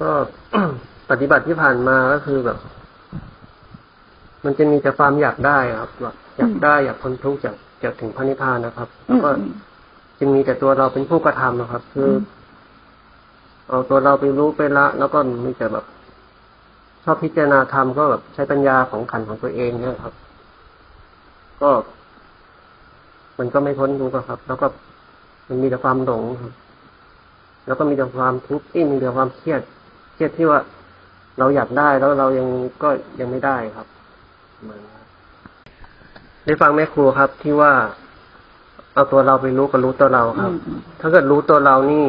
ก็ปฏิบัติที่ผ่านมาก็คือแบบ มันจะมีแต่ความอยากได้ครับแบบอยากได้อยากพ้นทุกข์จากจากถึงพระนิพพานนะครับ แล้วก็จะมีแต่ตัวเราเป็นผู้กระทำนะครับ คือ เอาตัวเราไปรู้ไปละ แล้วก็มีแต่แบบชอบพิจารณาธรรมก็แบบใช้ปัญญาของขันของตัวเองเนี่ยครับ ก็ มันก็ไม่พ้นทุกข์อะครับ แล้วก็มันมีแต่ความหลงครับ แล้วก็มีแต่ความทุกข์ที่มีแต่ความเครียด เครียดที่ว่าเราอยากได้แล้วเรายังก็ยังไม่ได้ครับเหมือนได้ฟังแม่ครูครับ ที่ว่าเอาตัวเราไปรู้กับรู้ตัวเราครับ ถ้าเกิดรู้ตัวเรานี่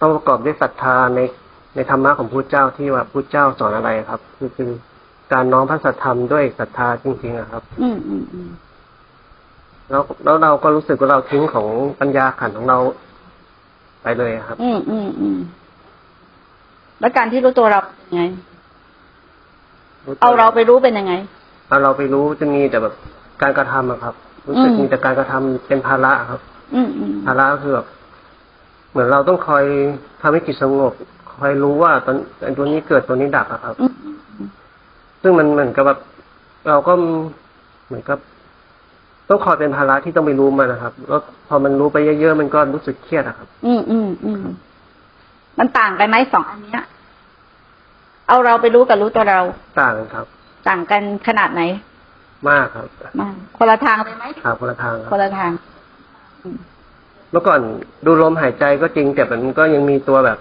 ต้องประกอบด้วยศรัทธาในในธรรมะของพุทธเจ้าที่ว่าพุทธเจ้าสอนอะไรครับ คือคือการน้อมพระสัทธรรมด้วยศรัทธาจริงๆอะครับ อืมอืมอืมแล้วแล้วเราก็รู้สึกว่าเราทิ้งของปัญญาขันธ์ของเราไปเลยครับ อืมอืมอืม แล้วการที่รู้ตัวเราเป็นยังไง เอาเราไปรู้เป็นยังไง เอาเราไปรู้จะมีแต่แบบการกระทำอะครับ รู้สึกอืมมีแต่การกระทำเป็นภาระครับ อืมอืมภาระก็คือแบบเหมือนเราต้องคอยทำให้จิตสงบ คอยรู้ว่าตอนไอ้ตัวนี้เกิดตัวนี้ดับอะครับอืมซึ่งมันเหมือนกับแบบเราก็เหมือนกับต้องคอยเป็นภาระที่ต้องไปรู้มันนะครับ แล้วพอมันรู้ไปเยอะๆมันก็รู้สึกเครียดอะครับ อืมอืมอืม มันต่างกันไหมสองอันเนี้ย เอาเราไปรู้กับรู้ตัวเรา ต่างกันครับ ต่างกันขนาดไหน มากครับมากคนละทางเลยไหมทางคนละทางคครับนละทาง เมื่อก่อนดูลมหายใจก็จริงแต่มันก็ยังมีตัวแบบ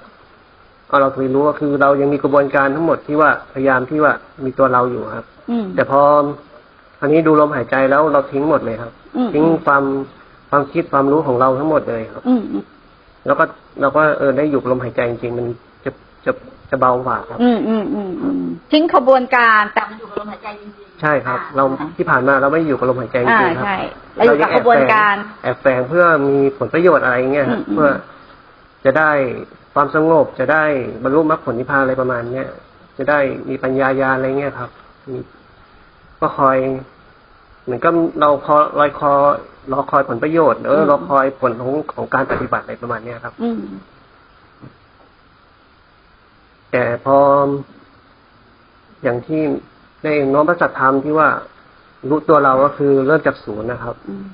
เอาเราเคยรู้ว่าคือเรายังมีกระบวนการทั้งหมดที่ว่าพยายามที่ว่ามีตัวเราอยู่ครับอืมแต่พอคราวนี้ดูลมหายใจแล้วเราทิ้งหมดเลยครับอืมทิ้งความความคิดความรู้ของเราทั้งหมดเลยครับอืมอืม แล้วก็เราก็เออได้อยู่กับลมหายใจจริงๆมันจะจะจะเบากว่าครับ อืมอืมอืมอืมทิ้งขบวนการแต่มันอยู่กับลมหายใจจริงๆใช่ครับ เราที่ผ่านมาเราไม่อยู่กับลมหายใจจอ่าริงๆครับใช่เราอยู่กับขบวนการแอบแฝงเพื่อมีผลประโยชน์อะไรเงี้ยครับอืมอืมเพื่อจะได้ความสงบจะได้บรรลุมรรคผลนิพพานอะไรประมาณเนี้ยจะได้มีปัญญาญาณอะไรเงี้ยครับมีก็คอย เหมือนก็เราคอยรอยคอรอคอยผลประโยชน์เออรอคอยผลของของการปฏิบัติอะไรประมาณเนี้ยครับ อืมแต่พออย่างที่ได้น้อมพระสัทธรรมที่ว่ารู้ตัวเราก็คือเริ่มจากศูนย์นะครับอืม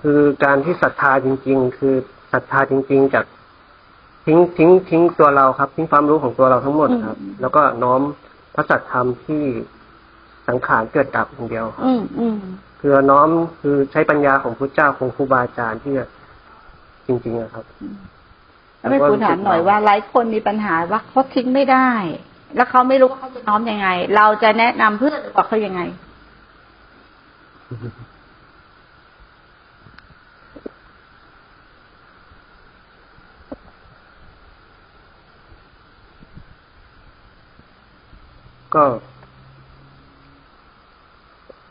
คือการที่ศรัทธาจริง ๆ คือศรัทธาจริง ๆ จากทิ้งทิ้งทิ้งตัวเราครับ ทิ้งความรู้ของตัวเราทั้งหมดครับ แล้วก็น้อมพระสัทธรรมที่ สังขารเกิดดับอย่างเดียวครับอืมอืมคือน้อมคือใช้ปัญญาของพระเจ้าของครูบาอาจารย์ที่จริงๆอะครับแล้วไม่คุณถามหน่อยว่าหลายคนมีปัญหาว่าเขาทิ้งไม่ได้ แล้วเขาไม่รู้ว่าเขาจะน้อมยังไง เราจะแนะนำเพื่อนหรือบอกเขายังไง ก็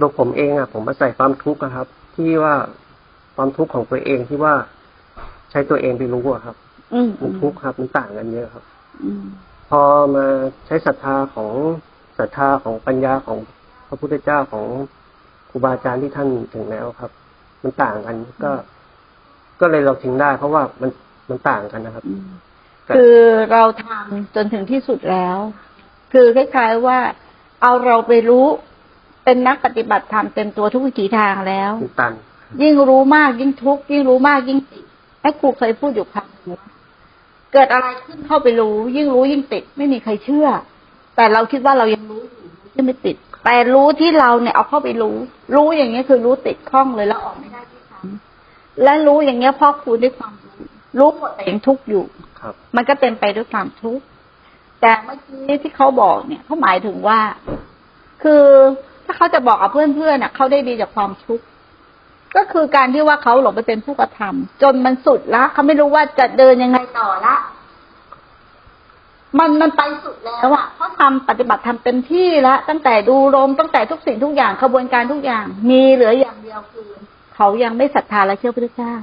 ตัวผมเองอะผมมาใส่ความทุกข์อะครับ ที่ว่าความทุกข์ของตัวเองที่ว่าใช้ตัวเองไปรู้อะครับอืมมันทุกข์ครับมันต่างกันเยอะครับอืมพอมาใช้ศรัทธาของศรัทธาของปัญญาของพระพุทธเจ้าของครูบาอาจารย์ที่ท่านถึงแล้วครับ มันต่างกันก็ ก็เลยเราทิ้งได้ เพราะว่ามันมันต่างกันนะครับอืมคือเราทำจนถึงที่สุดแล้ว คือคล้ายๆว่าเอาเราไปรู้ เป็นนักปฏิบัติธรรมเต็มตัวทุกวิถีทางแล้วมันตัน ยิ่งรู้มากยิ่งทุกข์ยิ่งรู้มากยิ่งติดแม่ครูเคยพูดอยู่คำหนึงว่าเกิดอะไรขึ้นเข้าไปรู้ ยิ่งรู้ยิ่งติด ไม่มีใครเชื่อ แต่เราคิดว่าเรายังรู้อยู่ยังไม่ติด แต่รู้ที่เราเนี่ยเอาเข้าไปรู้ รู้อย่างเงี้ยคือรู้ติดข้องเลยแล้วออกไม่ได้ที่ทำและรู้อย่างเงี้ยพ่อคูณด้วยความรู้รู้หมดแต่ยังทุกข์อยู่ครับมันก็เต็มไปด้วยความทุกข์แต่เมื่อกี้ที่เขาบอกเนี่ยเขาหมายถึงว่า คือถ้า เขาจะบอกกับเพื่อนๆน่ะเขาได้ดีจากความทุกข์ก็คือการที่ว่าเขาหลงไปเป็นผู้กระทำจนมันสุดละเขาไม่รู้ว่าจะเดินยังไงต่อละมันมันไปสุดแล้วอะเขาทำปฏิบัติทำเต็มที่แล้วตั้งแต่ดูลมตั้งแต่ทุกสิ่งทุกอย่างขบวนการทุกอย่าง มีเหลืออย่างเดียวคือเขายังไม่ศรัทธาและเชื่อพระเจ้า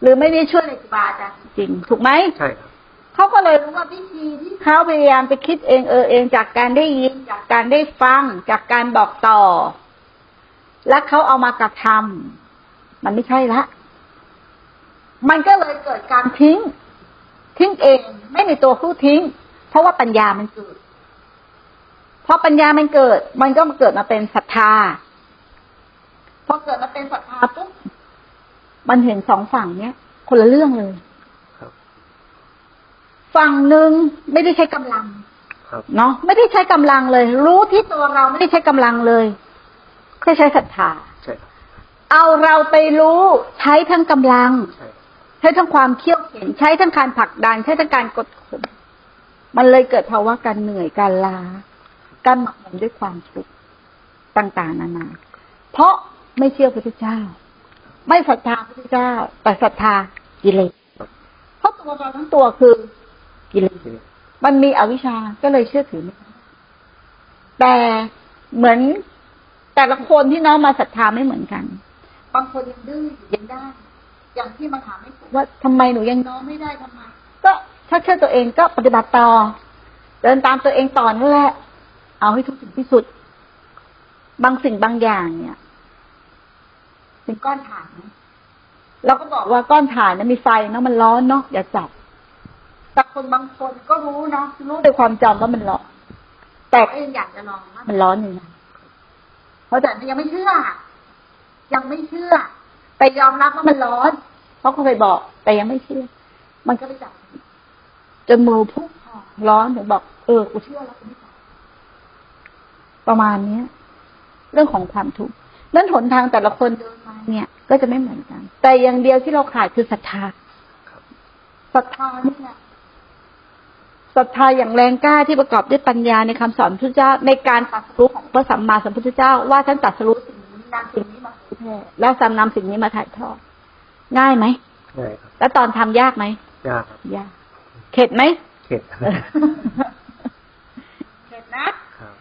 หรือไม่ได้ช่วยในครูบาอาจารย์จริง ถูกไหมใช่ครับ เขาก็เลยรู้ว่าวิธีที่เขาพยายามไปคิดเองเออเองจากการได้ยินจากการได้ฟัง จากการบอกต่อ และเขาเอามากระทำมันไม่ใช่ละ มันก็เลยเกิดการทิ้ง ทิ้งเอง ไม่มีตัวผู้ทิ้ง เพราะว่าปัญญามันเกิดพอปัญญามันเกิด มันก็มาเกิดมาเป็นศรัทธาพอเกิดมาเป็นศรัทธาปุ๊บมันเห็นสองฝั่งเนี้ยคนละเรื่องเลย ฝั่งหนึ่งไม่ได้ใช้กำลังครับเนาะไม่ได้ใช้กำลังเลย รู้ที่ตัวเราไม่ได้ใช้กำลังเลยแค่ใช้ศรัทธาใช่ครับเอาเราไปรู้ใช้ทั้งกำลังใช่ใช้ทั้งความเขี่ยวเข็นใช้ทั้งการผลักดัน ใช้ทั้งการกดข่มมันเลยเกิดภาวะการเหนื่อยการล้าการหมักหมมด้วยความทุกข์ต่างๆนานา เพราะไม่เชื่อพระพุทธเจ้า ไม่ศรัทธาพระพุทธเจ้า แต่ศรัทธากิเลสเพราะตัวเราทั้งตัวคือ กิเลสทีนี้มันมีอวิชชาก็เลยเชื่อถือไม่ได้แต่เหมือนแต่ละคนที่น้องมาศรัทธาไม่เหมือนกัน บางคนยังดื้ออยู่ยังได้ อย่างที่มาถามไม่ถูกว่าทำไมหนูยังน้องไม่ได้ทำไม ก็ถ้าเชื่อตัวเองก็ปฏิบัติต่อ เดินตามตัวเองต่อนั่นแหละ เอาให้ทุกถึงที่สุด บางสิ่งบางอย่างเนี่ยเป็นก้อนถ่านนะเราก็บอกว่าก้อนถ่านนะมีไฟเนาะมันร้อนเนาะอย่าจับ แต่คนบางคนก็รู้เนาะรู้ด้วยความจำว่ามันร้อนแต่ก็ยังอยากจะลองว่ามันร้อนอยู่นะเพราะแต่ยังไม่เชื่อ ยังไม่เชื่อ แต่ยอมรับว่ามันร้อน เพราะเขาเคยบอก แต่ยังไม่เชื่อ มันก็ไปจับจนมือพุ่งพองร้อนถึงบอก เออกูเชื่อแล้วกูไม่จับประมาณเนี้ย เรื่องของความทุกข์นั้นหนทางแต่ละคนเดินมาเนี่ย ก็จะไม่เหมือนกัน แต่อย่างเดียวที่เราขาดคือศรัทธาศรัทธานี่แหละ ศรัทธาอย่างแรงกล้าที่ประกอบด้วยปัญญาในคำสอนพระพุทธเจ้าในการตรัสรู้ของพระสัมมาสัมพุทธเจ้า ว่าท่านตรัสรู้สิ่งนี้นำสิ่งนี้มาเผยแผ่แล้วสำนำสิ่งนี้มาถ่ายทอดง่ายไหมง่ายครับแล้วตอนทำยากไหมยากครับยาก เข็ดไหมเข็ดเข็ดนะครับ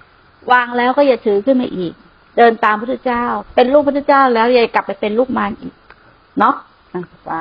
วางแล้วก็อย่าถือขึ้นมาอีก เดินตามพระพุทธเจ้า เป็นลูกพระพุทธเจ้าแล้วอย่ากลับไปเป็นลูกมารอีก เนาะอะสา